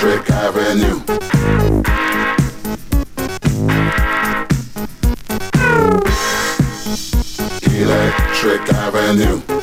Electric Avenue. Electric Avenue.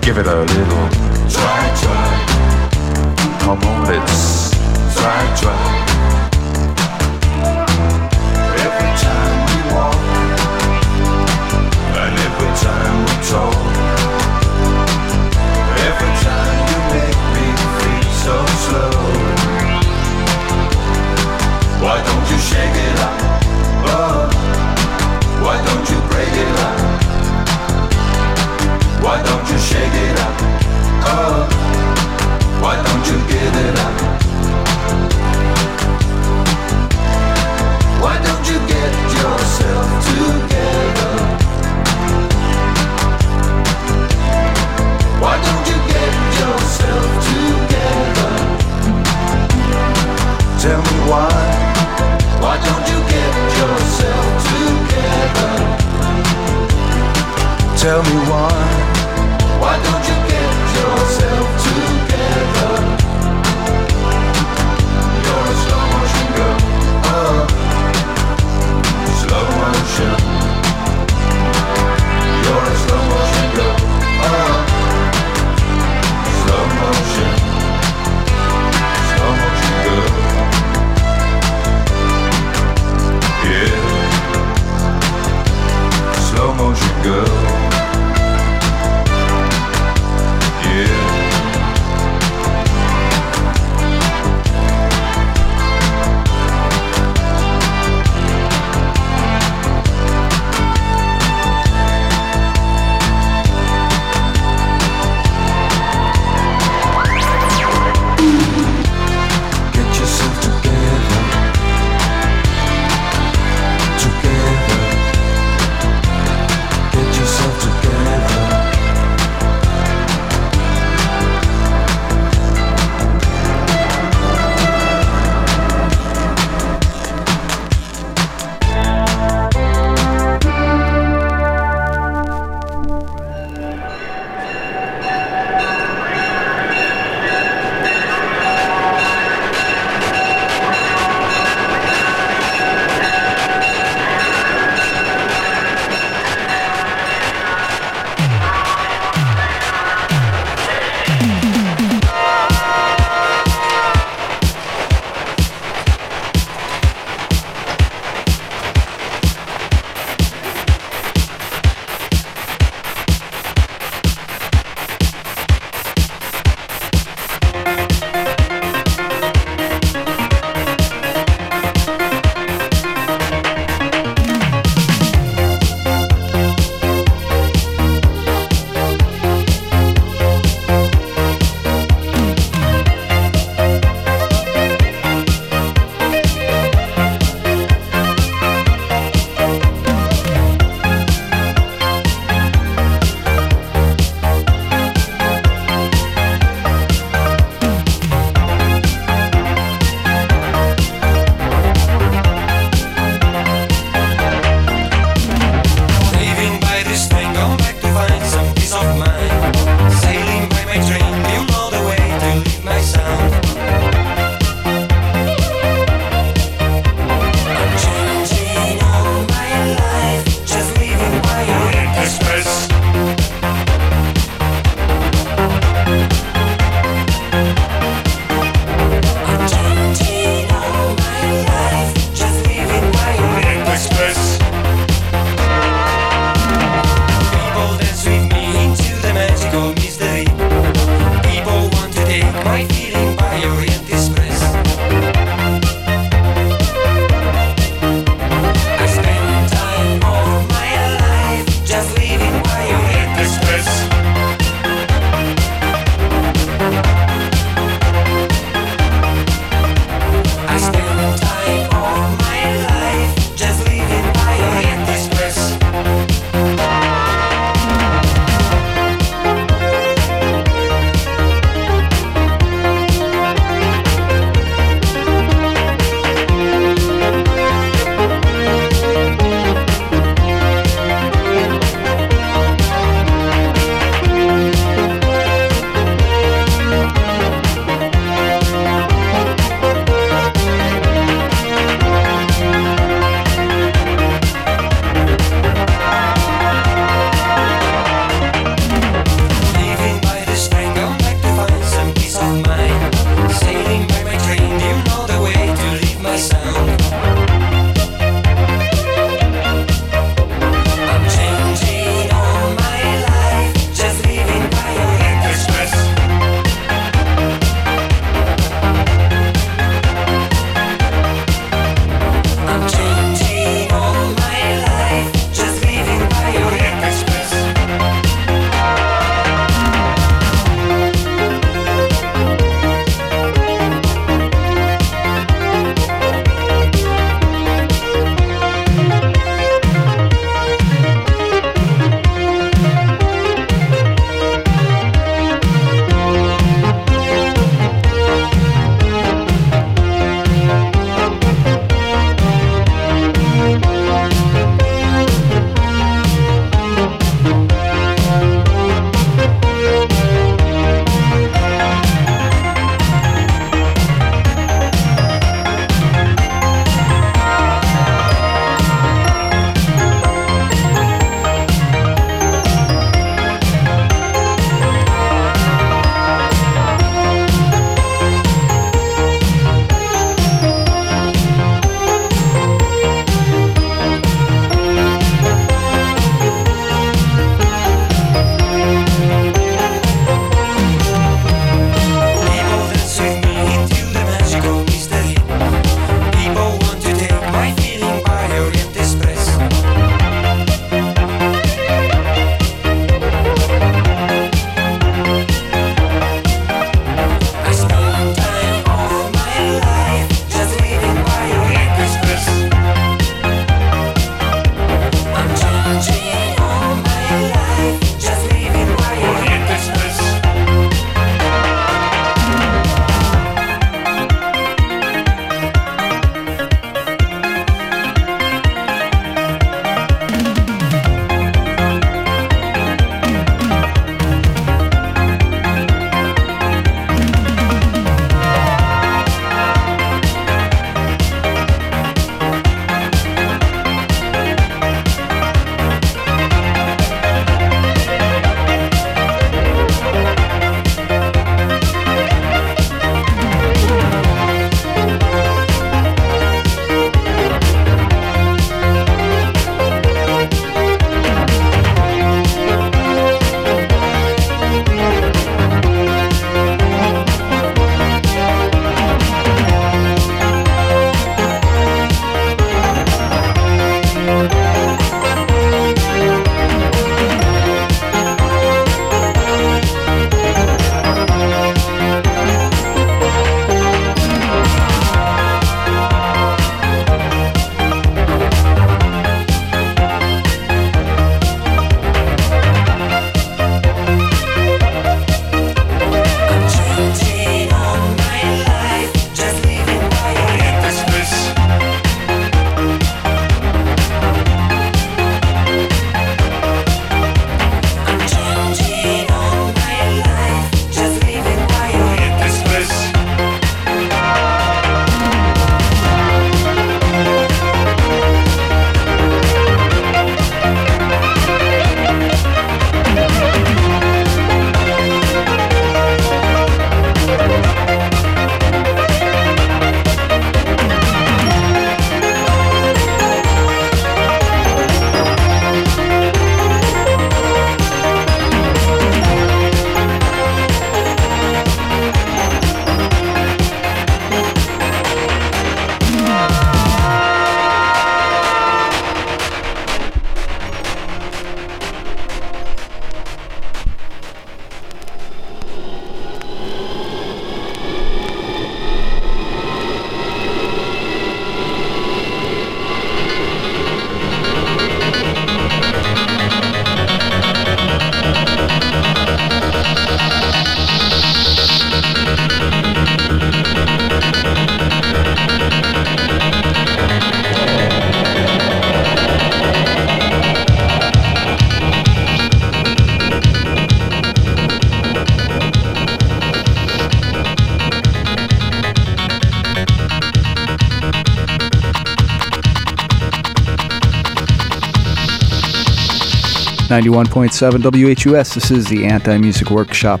91.7 WHUS. This is the Anti Music Workshop.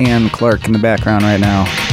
Anne Clark in the background right now.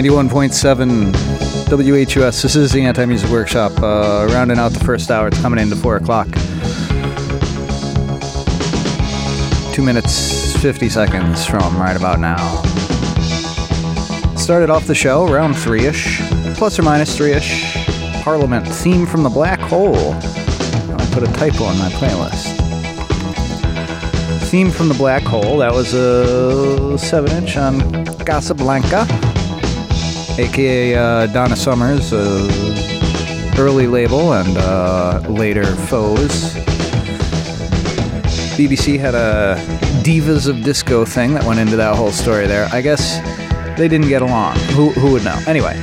91.7 WHUS. This is the Anti Music Workshop. Uh, rounding out the first hour. It's coming into 4 o'clock. Two minutes, 50 seconds from right about now. Started off the show around 3 ish, plus or minus 3 ish. Parliament theme from the black hole. I put a typo in my playlist. Theme from the black hole. That was a 7 inch on Casablanca aka uh, Donna Summer's, uh, early label and uh, later foes. BBC had a Divas of Disco thing that went into that whole story there. I guess they didn't get along. Who, who would know? Anyway,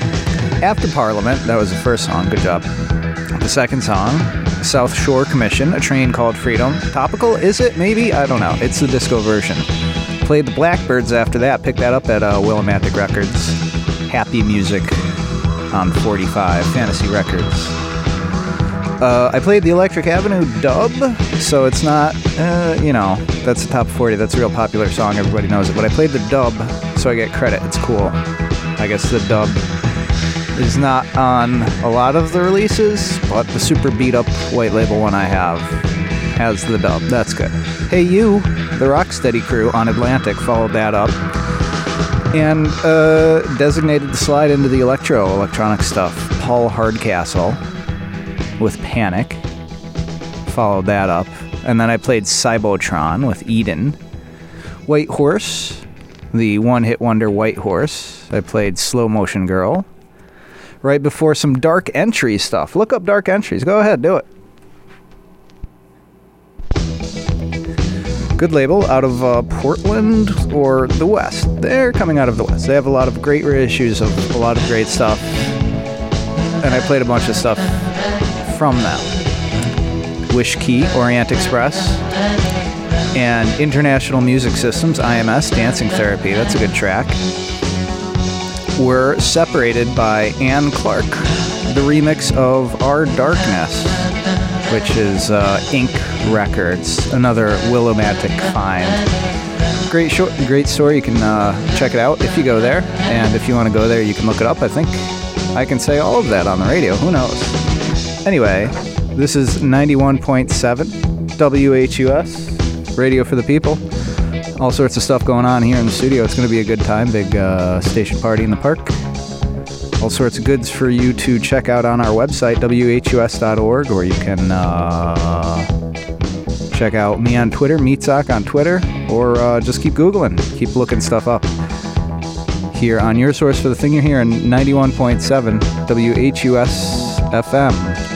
after Parliament, that was the first song. Good job. The second song, South Shore Commission, A Train Called Freedom. Topical, is it? Maybe? I don't know. It's the disco version. Played the Blackbyrds after that. Picked that up at uh, Willimantic Records. Happy Music on 45 Fantasy Records. Uh, I played the Electric Avenue dub, so it's not, uh, you know, that's the top 40. That's a real popular song. Everybody knows it. But I played the dub, so I get credit. It's cool. I guess the dub is not on a lot of the releases, but the super beat up white label one I have has the dub. That's good. Hey, you, the Rocksteady crew on Atlantic, followed that up and uh, designated the slide into the electro electronic stuff. Paul Hardcastle with Panic followed that up, and then I played Cybotron with Eden. White Horse, the one-hit wonder White Horse. I played Slow Motion Girl. Right before some Dark Entry stuff. Look up Dark Entries. Go ahead, do it. Good label out of uh, Portland or the West. They're coming out of the West. They have a lot of great reissues of a lot of great stuff, and I played a bunch of stuff from them. Wish Key, Orient Express, and International Music Systems, IMS, Dancing Therapy. That's a good track. Were separated by Anne Clark, the remix of Our Darkness which is uh, Ink Records, another Willimantic find. Great, short, great story. You can uh, check it out if you go there, and if you want to go there, you can look it up. I think I can say all of that on the radio. Who knows? Anyway, this is 91.7 WHUS, Radio for the People. All sorts of stuff going on here in the studio. It's going to be a good time. Big uh, station party in the park all sorts of goods for you to check out on our website, whus.org, or you can uh, check out me on Twitter, Meatsock on Twitter, or uh, just keep Googling, keep looking stuff up. Here on your source for the thing you're hearing, 91.7 WHUS FM.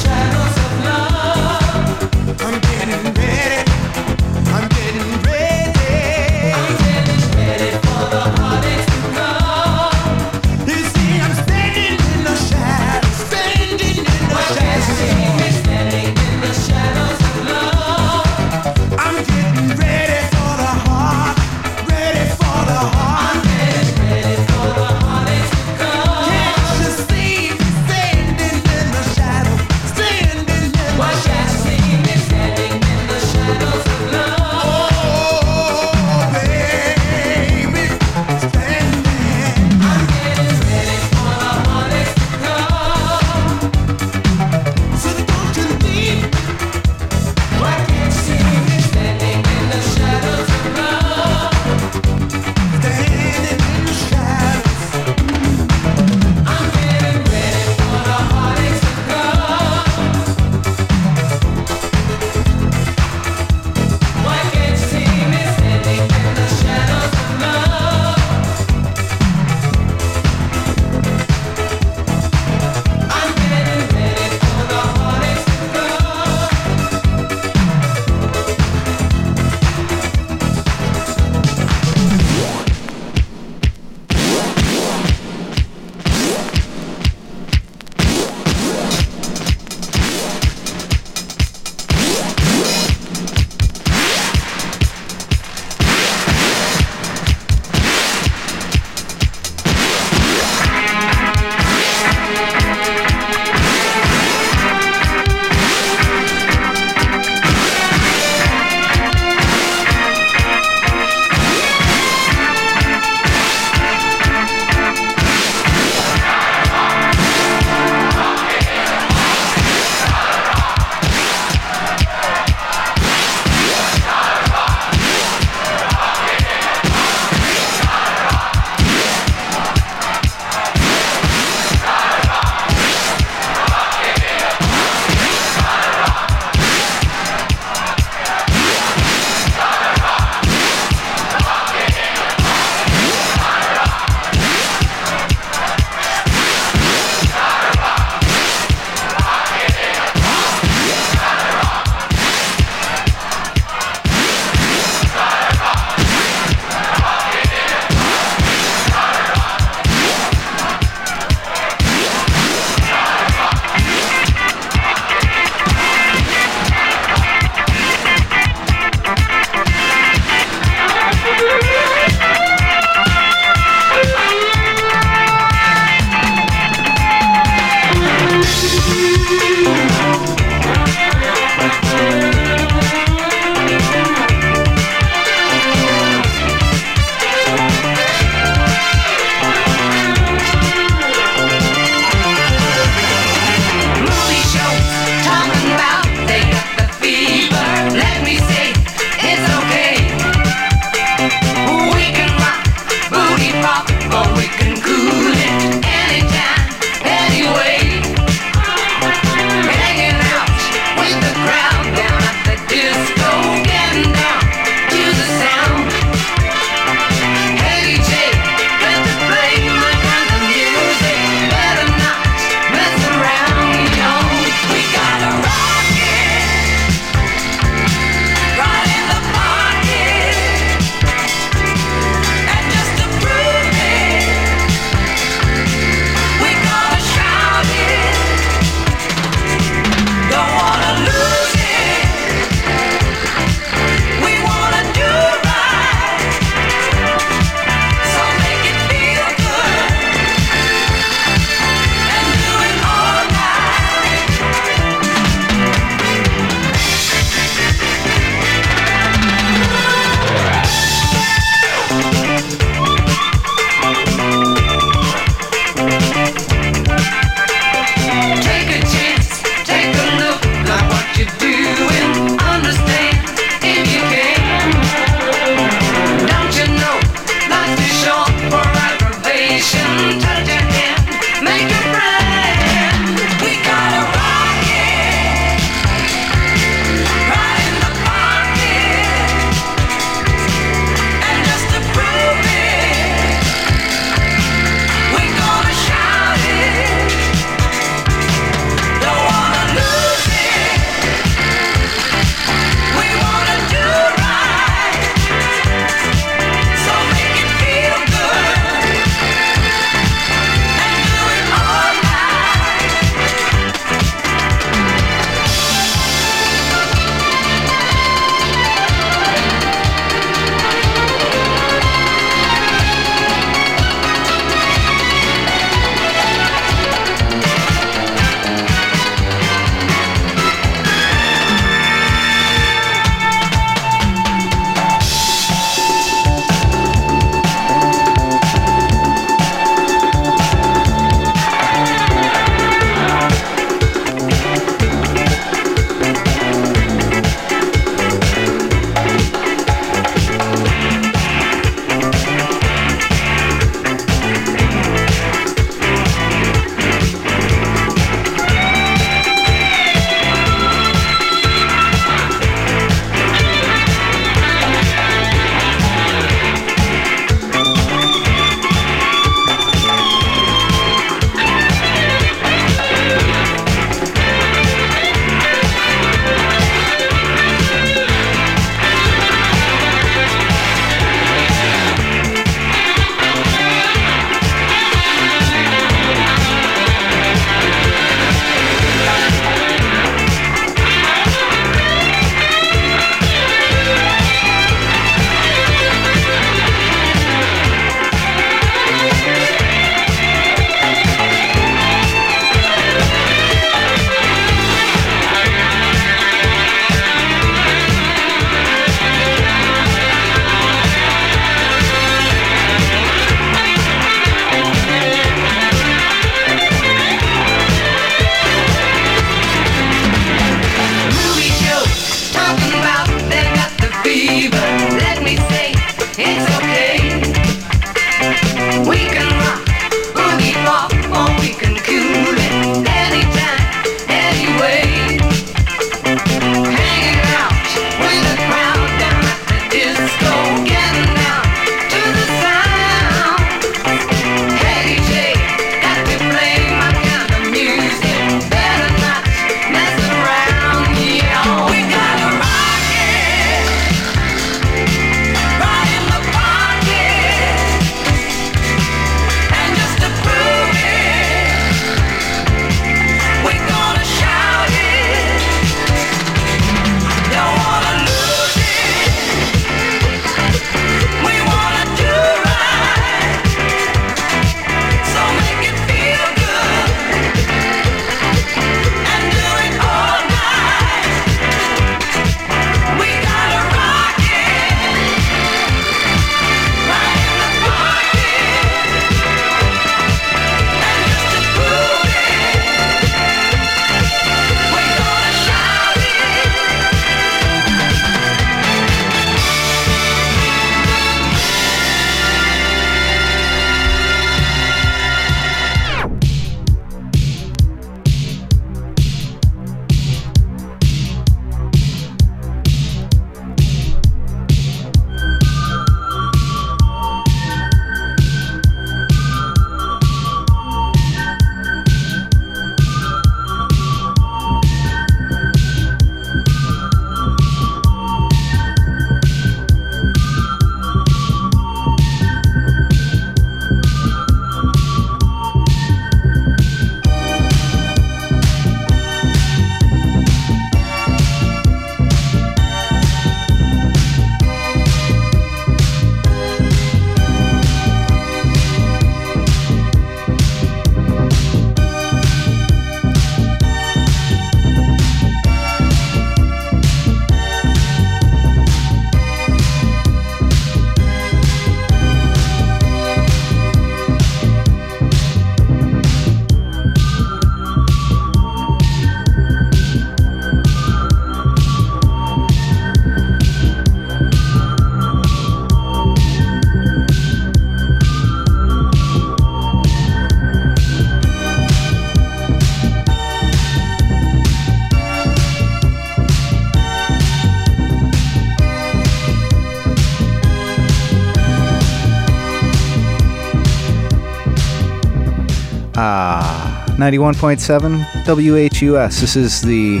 91.7 WHUS. This is the,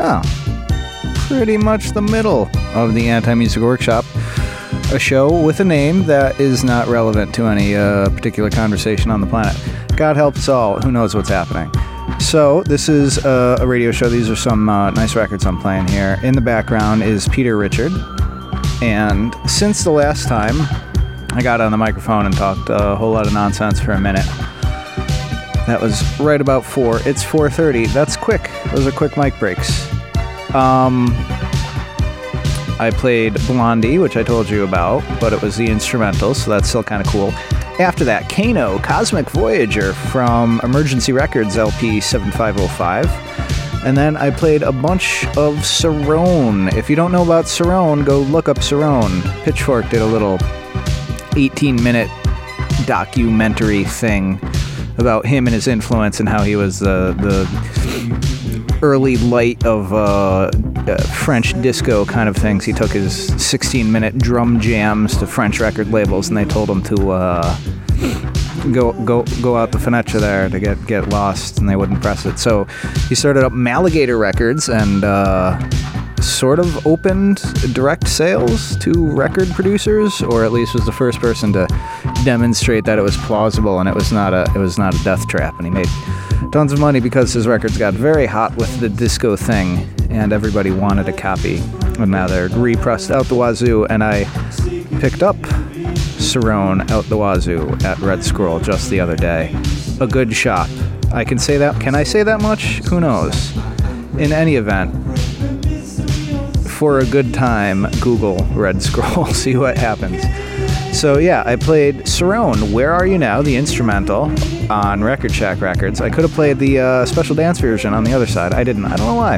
oh, pretty much the middle of the Anti Music Workshop. A show with a name that is not relevant to any uh, particular conversation on the planet. God help us all. Who knows what's happening? So, this is uh, a radio show. These are some uh, nice records I'm playing here. In the background is Peter Richard. And since the last time I got on the microphone and talked a whole lot of nonsense for a minute, that was right about four. It's 4:30. That's quick. Those are quick mic breaks. Um, I played Blondie, which I told you about, but it was the instrumental, so that's still kind of cool. After that, Kano, Cosmic Voyager from Emergency Records LP 7505. And then I played a bunch of Cerrone. If you don't know about Cerrone, go look up Cerrone. Pitchfork did a little 18 minute documentary thing about him and his influence and how he was the, the early light of uh, uh, French disco kind of things. He took his 16 minute drum jams to French record labels and they told him to uh, go go go out the fenêtre there to get get lost and they wouldn't press it. So he started up Malligator Records and uh, sort of opened direct sales to record producers, or at least was the first person to demonstrate that it was plausible and it was not a it was not a death trap. And he made tons of money because his records got very hot with the disco thing, and everybody wanted a copy. And now they're repressed out the wazoo, and I picked up Cerrone out the wazoo at Red Squirrel just the other day. A good shop. I can say that. Can I say that much? Who knows? In any event, for a good time, Google Red Scroll, see what happens. So yeah, I played Cerrone, Where Are You Now, the instrumental on Record Shack Records. I could have played the uh, special dance version on the other side. I didn't. I don't know why.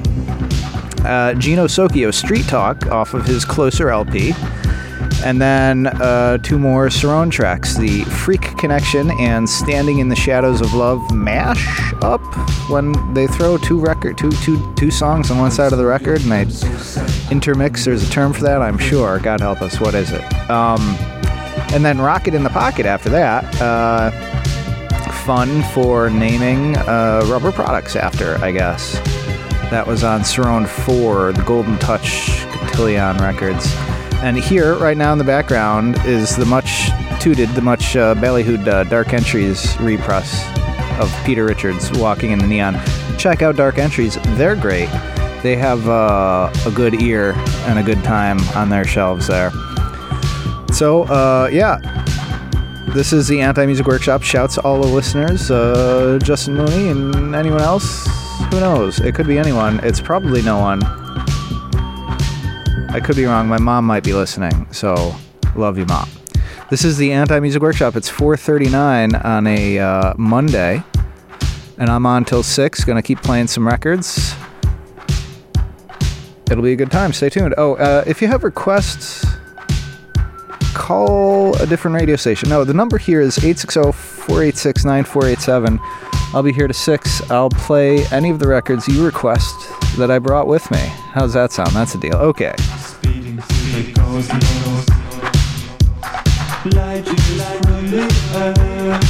Uh, Gino Soccio, Street Talk, off of his Closer LP. And then uh, two more Cerrone tracks, the Freak Connection and Standing in the Shadows of Love mash up when they throw two record two two two songs on one side of the record and they intermix. There's a term for that, I'm sure. God help us, what is it? Um, and then Rocket in the Pocket after that. Uh, fun for naming uh, rubber products after, I guess. That was on Cerrone 4, the Golden Touch Cotillion Records. And here, right now in the background, is the much tooted, the much uh, ballyhooed uh, Dark Entries repress of Peter Richards walking in the neon. Check out Dark Entries, they're great. They have uh, a good ear and a good time on their shelves there. So, uh, yeah, this is the Anti Music Workshop. Shouts to all the listeners, uh, Justin Mooney and anyone else. Who knows? It could be anyone. It's probably no one. I could be wrong. My mom might be listening. So, love you, mom. This is the Anti Music Workshop. It's 4:39 on a uh, Monday, and I'm on till six. Gonna keep playing some records. It'll be a good time. Stay tuned. Oh, uh, if you have requests, call a different radio station. No, the number here is 860-486-9487. I'll be here to 6. I'll play any of the records you request that I brought with me. How's that sound? That's a deal. Okay. Speeding through the cosmos Light is from the earth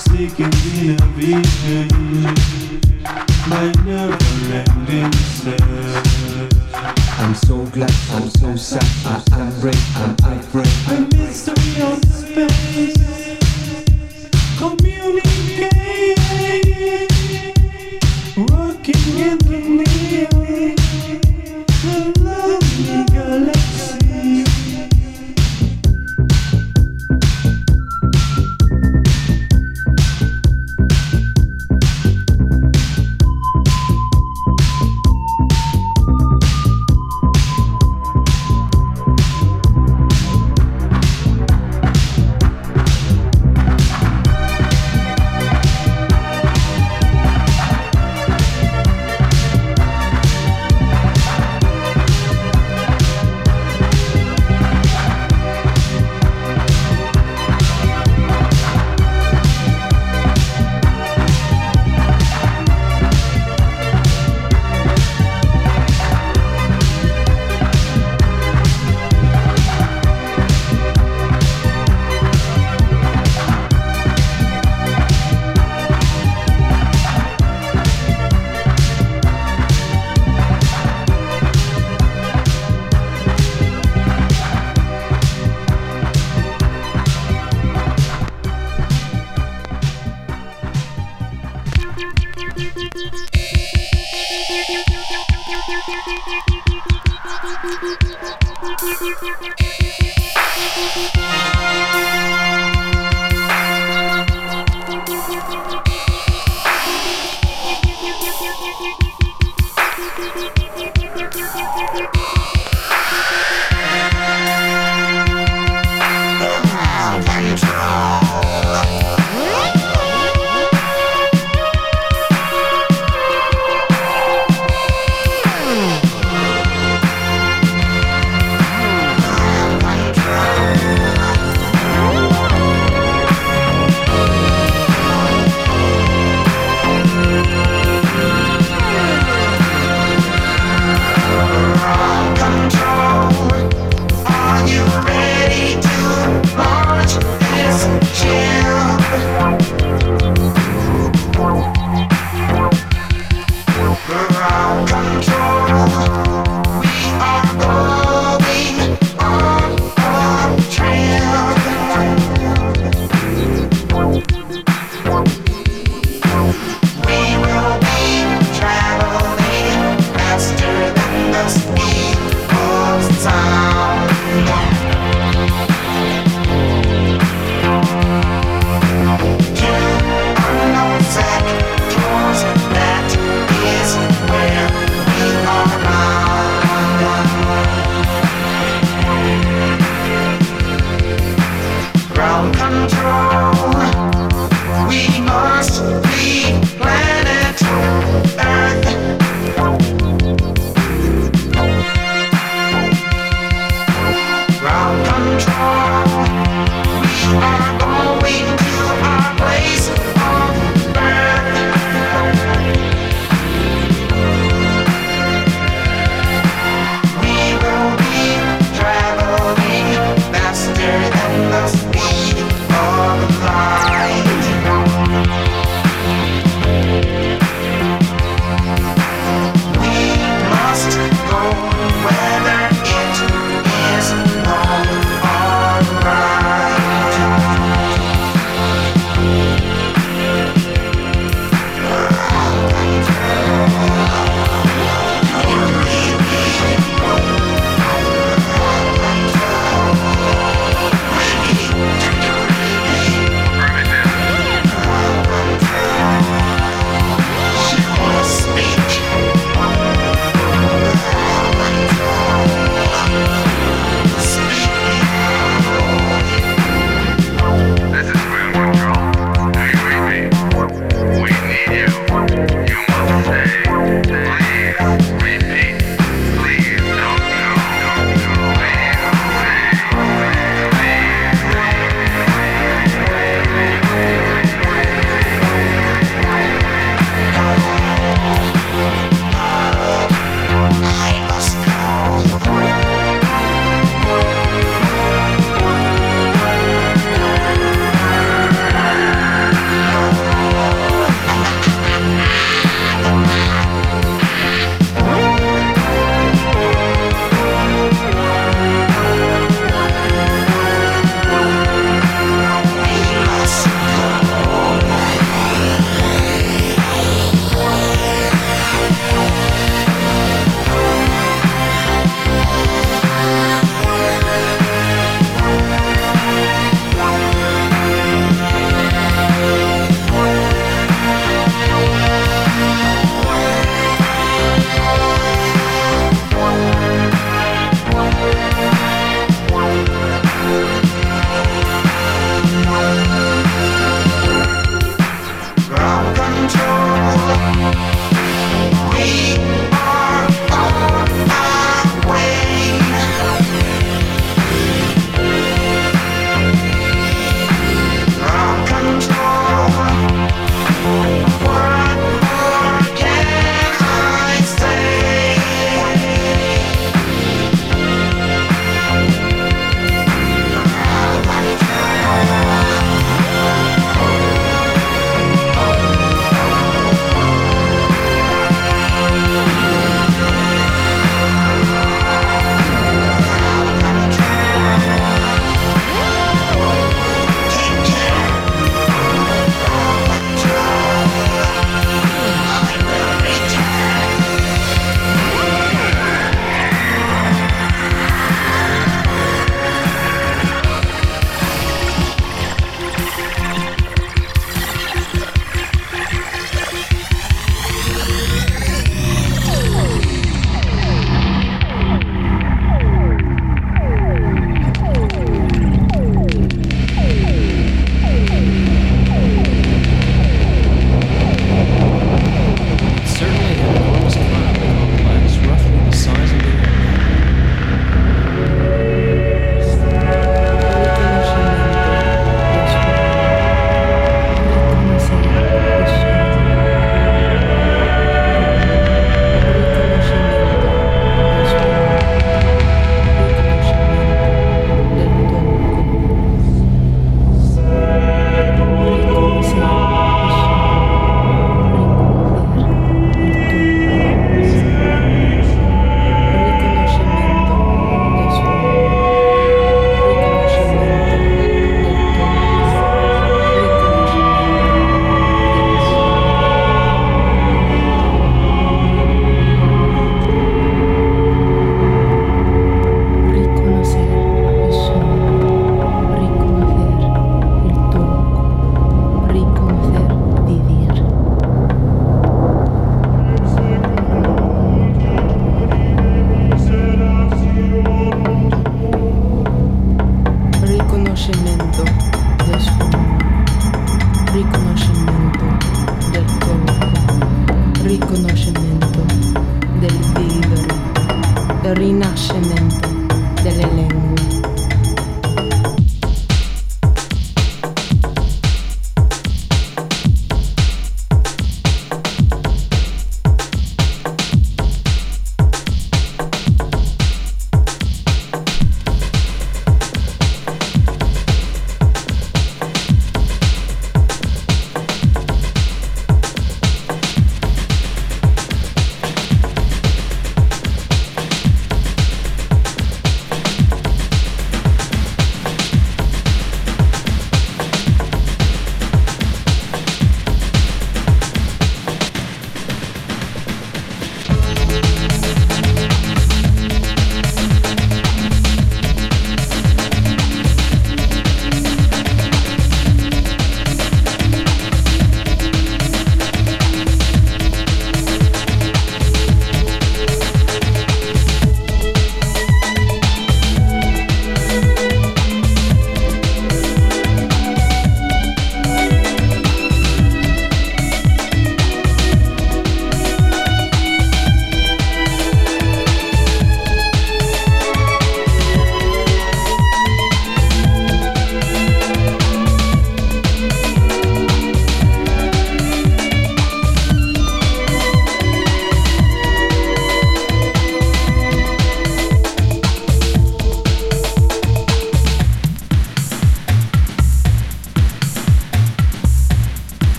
Seeking inner vision My never-ending search I'm so glad, I'm so sad, I am brave, I'm afraid. The mystery of space Communicating Working in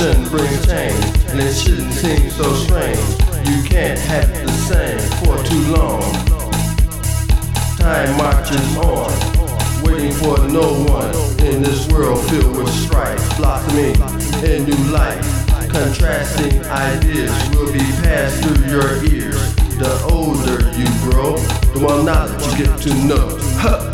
evolution brings change, and it shouldn't seem so strange. You can't have the same for too long. Time marches on, waiting for no one in this world filled with strife, blossoming in new life. Contrasting ideas will be passed through your ears. The older you grow, the more knowledge you get to know. Huh.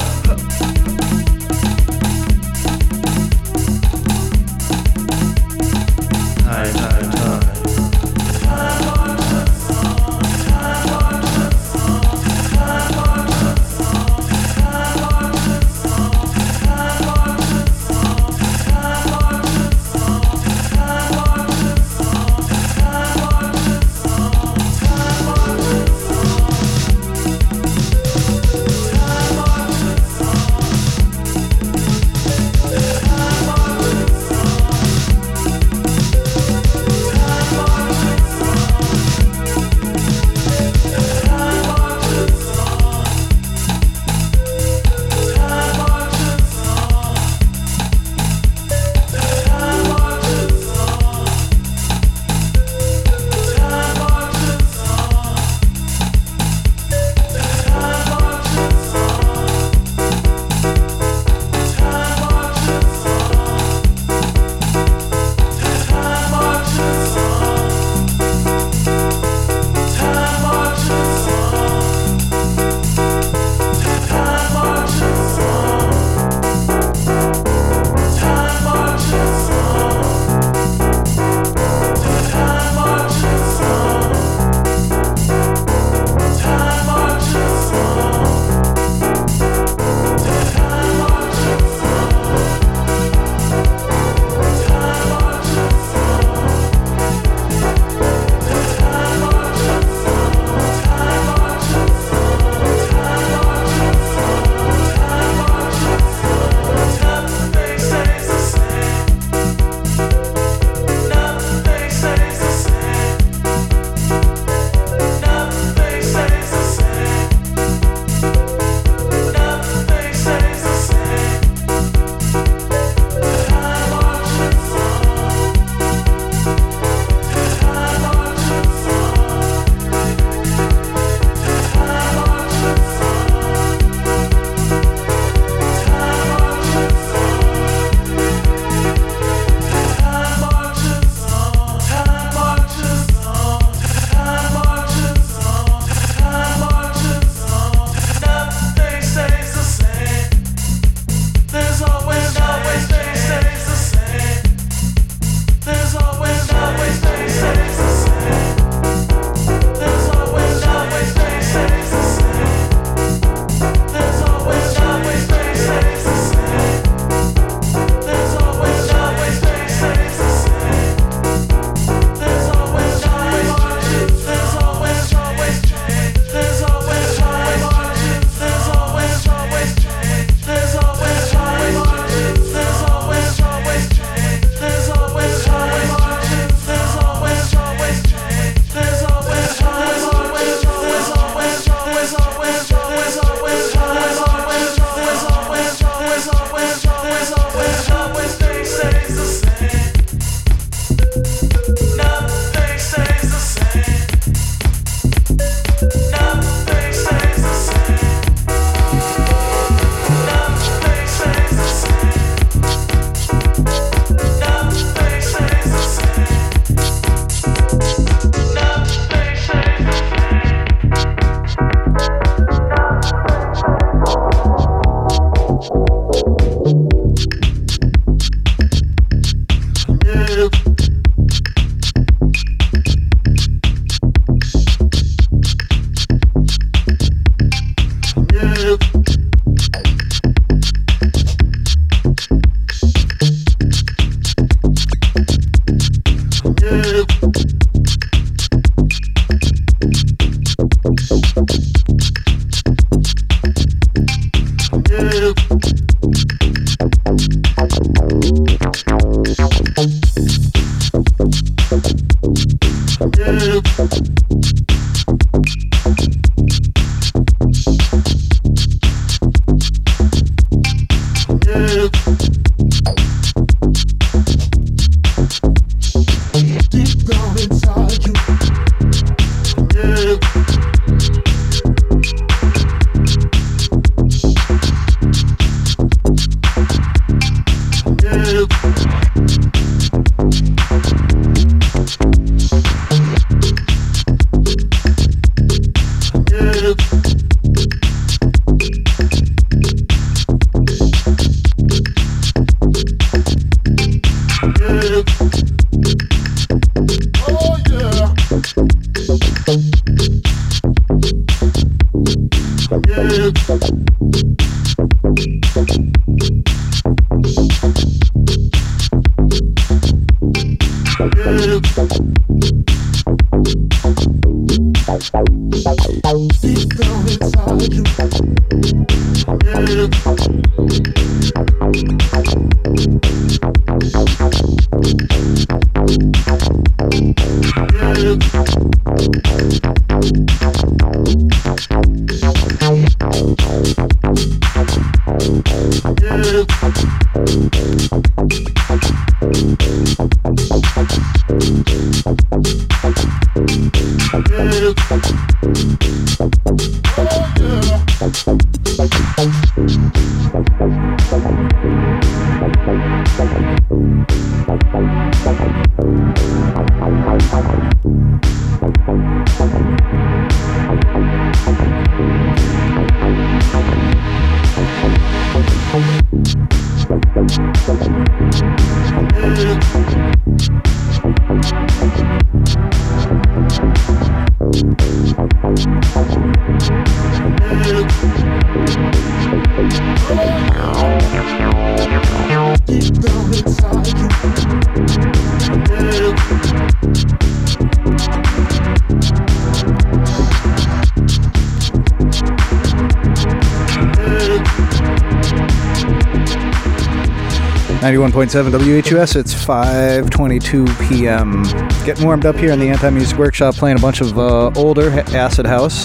91.7 WHUS. It's 5:22 p.m. Getting warmed up here in the Anti Music Workshop, playing a bunch of uh, older acid house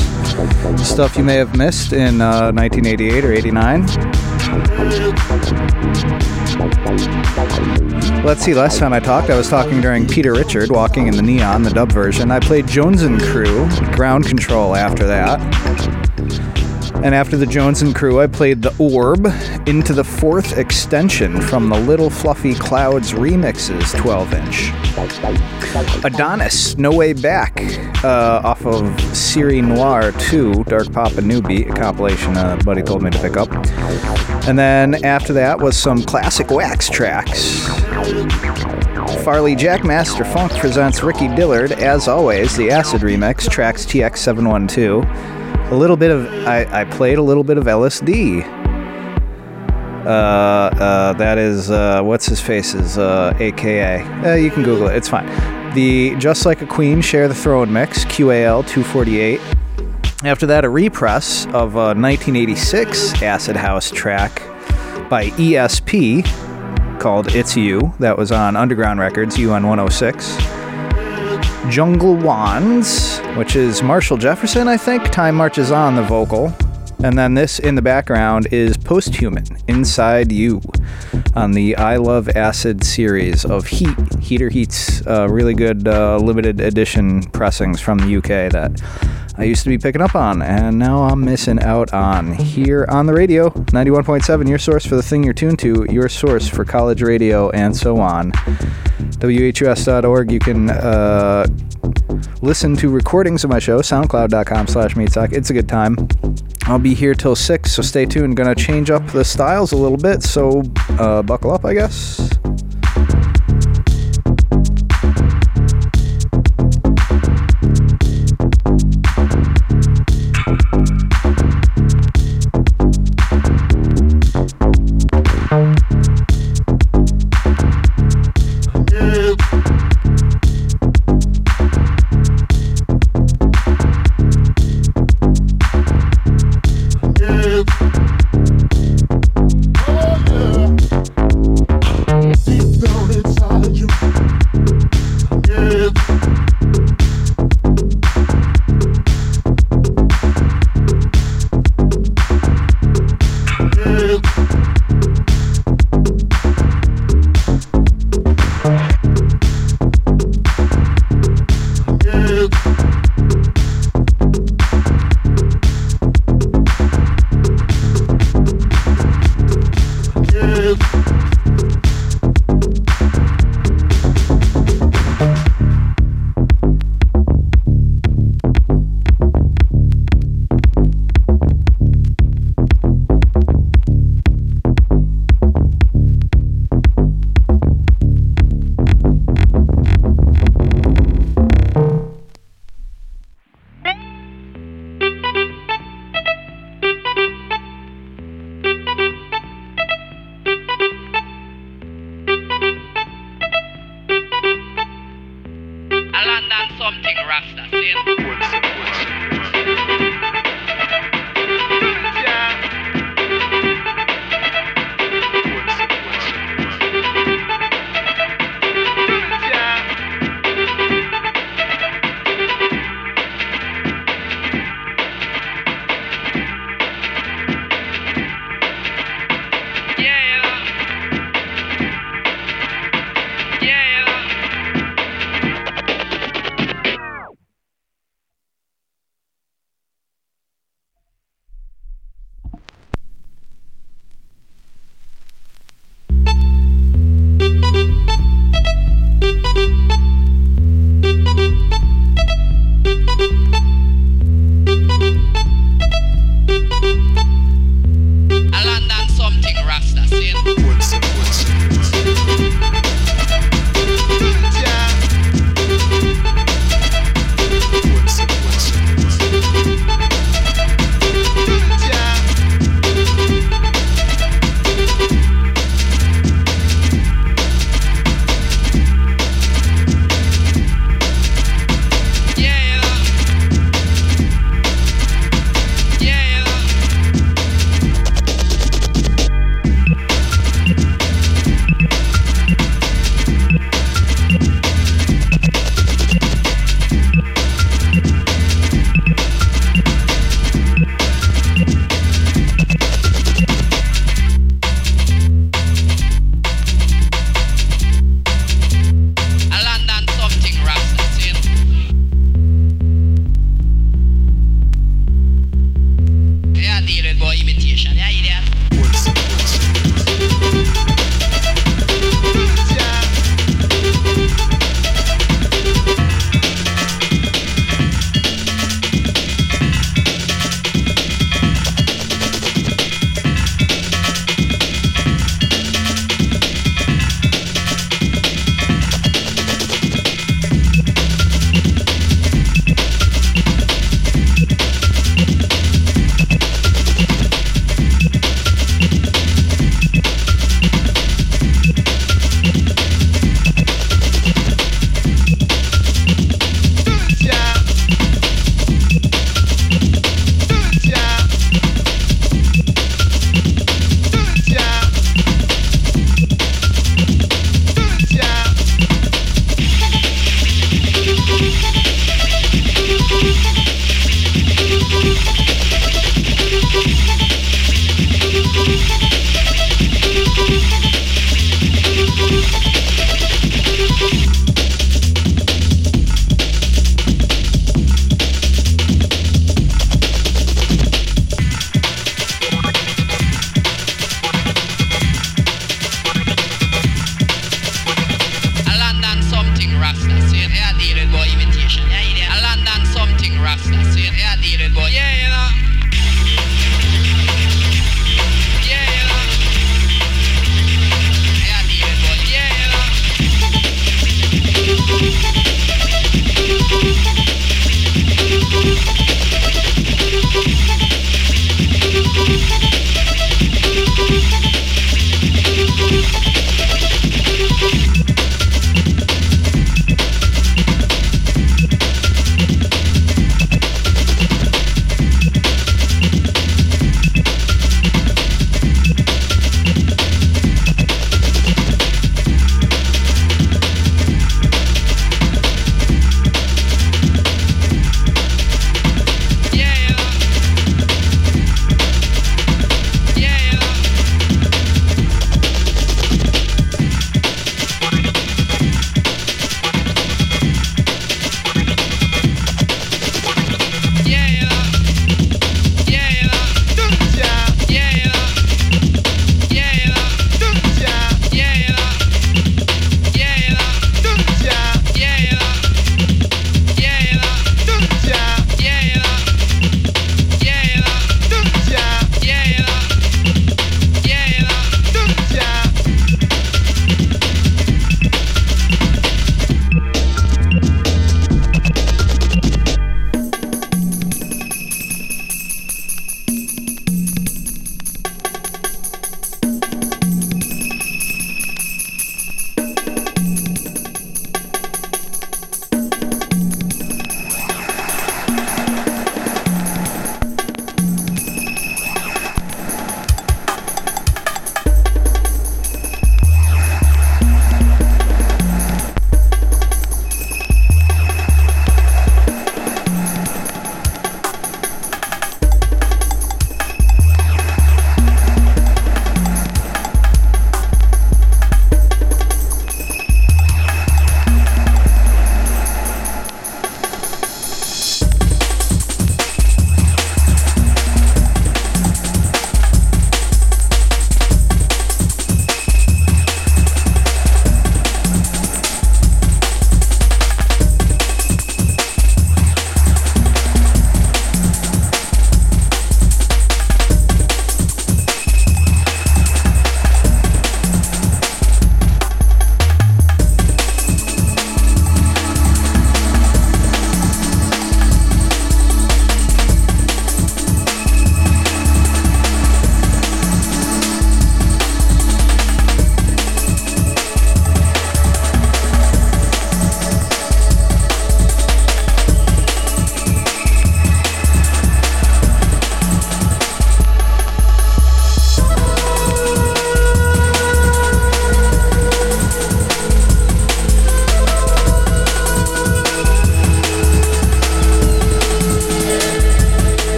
stuff you may have missed in uh, 1988 or 89. Let's see. Last time I talked, I was talking during Peter Richard walking in the neon, the dub version. I played Jonzun Crew, Ground Control. After that. And after the Jonzun Crew, I played The Orb, into the fourth extension from the Little Fluffy Clouds remixes 12 inch. Adonis, No Way Back, uh, off of Serie Noire 2, Dark Pop Papa Newbie, a compilation uh, buddy told me to pick up. And then after that was some classic wax Trax. Farley Jackmaster Funk presents Ricky Dillard, as always, the Acid Remix, tracks TX712. A little bit of, I, I played a little bit of Ellis D. Uh, uh, that is, uh, what's his face's, AKA. You can Google it, it's fine. The Just Like a Queen Share the Throne mix, QAL 248. After that, a repress of a 1986 Acid House track by ESP called It's You. That was on Underground Records, UN 106. Jungle Wonz, which is Marshall Jefferson, I think. Time Marches On, the vocal. And then this in the background is Posthuman, Inside You, on the I Love Acid series of Heat. Heater Heat's uh, really good uh, limited edition pressings from the UK that I used to be picking up on, and now I'm missing out on. Here on the radio, 91.7, your source for the thing you're tuned to, your source for college radio, and so on. WHUS.org, you can uh, listen to recordings of my show, soundcloud.com slash meatsock. It's a good time. I'll be here till 6, so stay tuned. Gonna change up the styles a little bit, so uh, buckle up, I guess.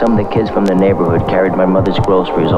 some of the kids from the neighborhood carried my mother's groceries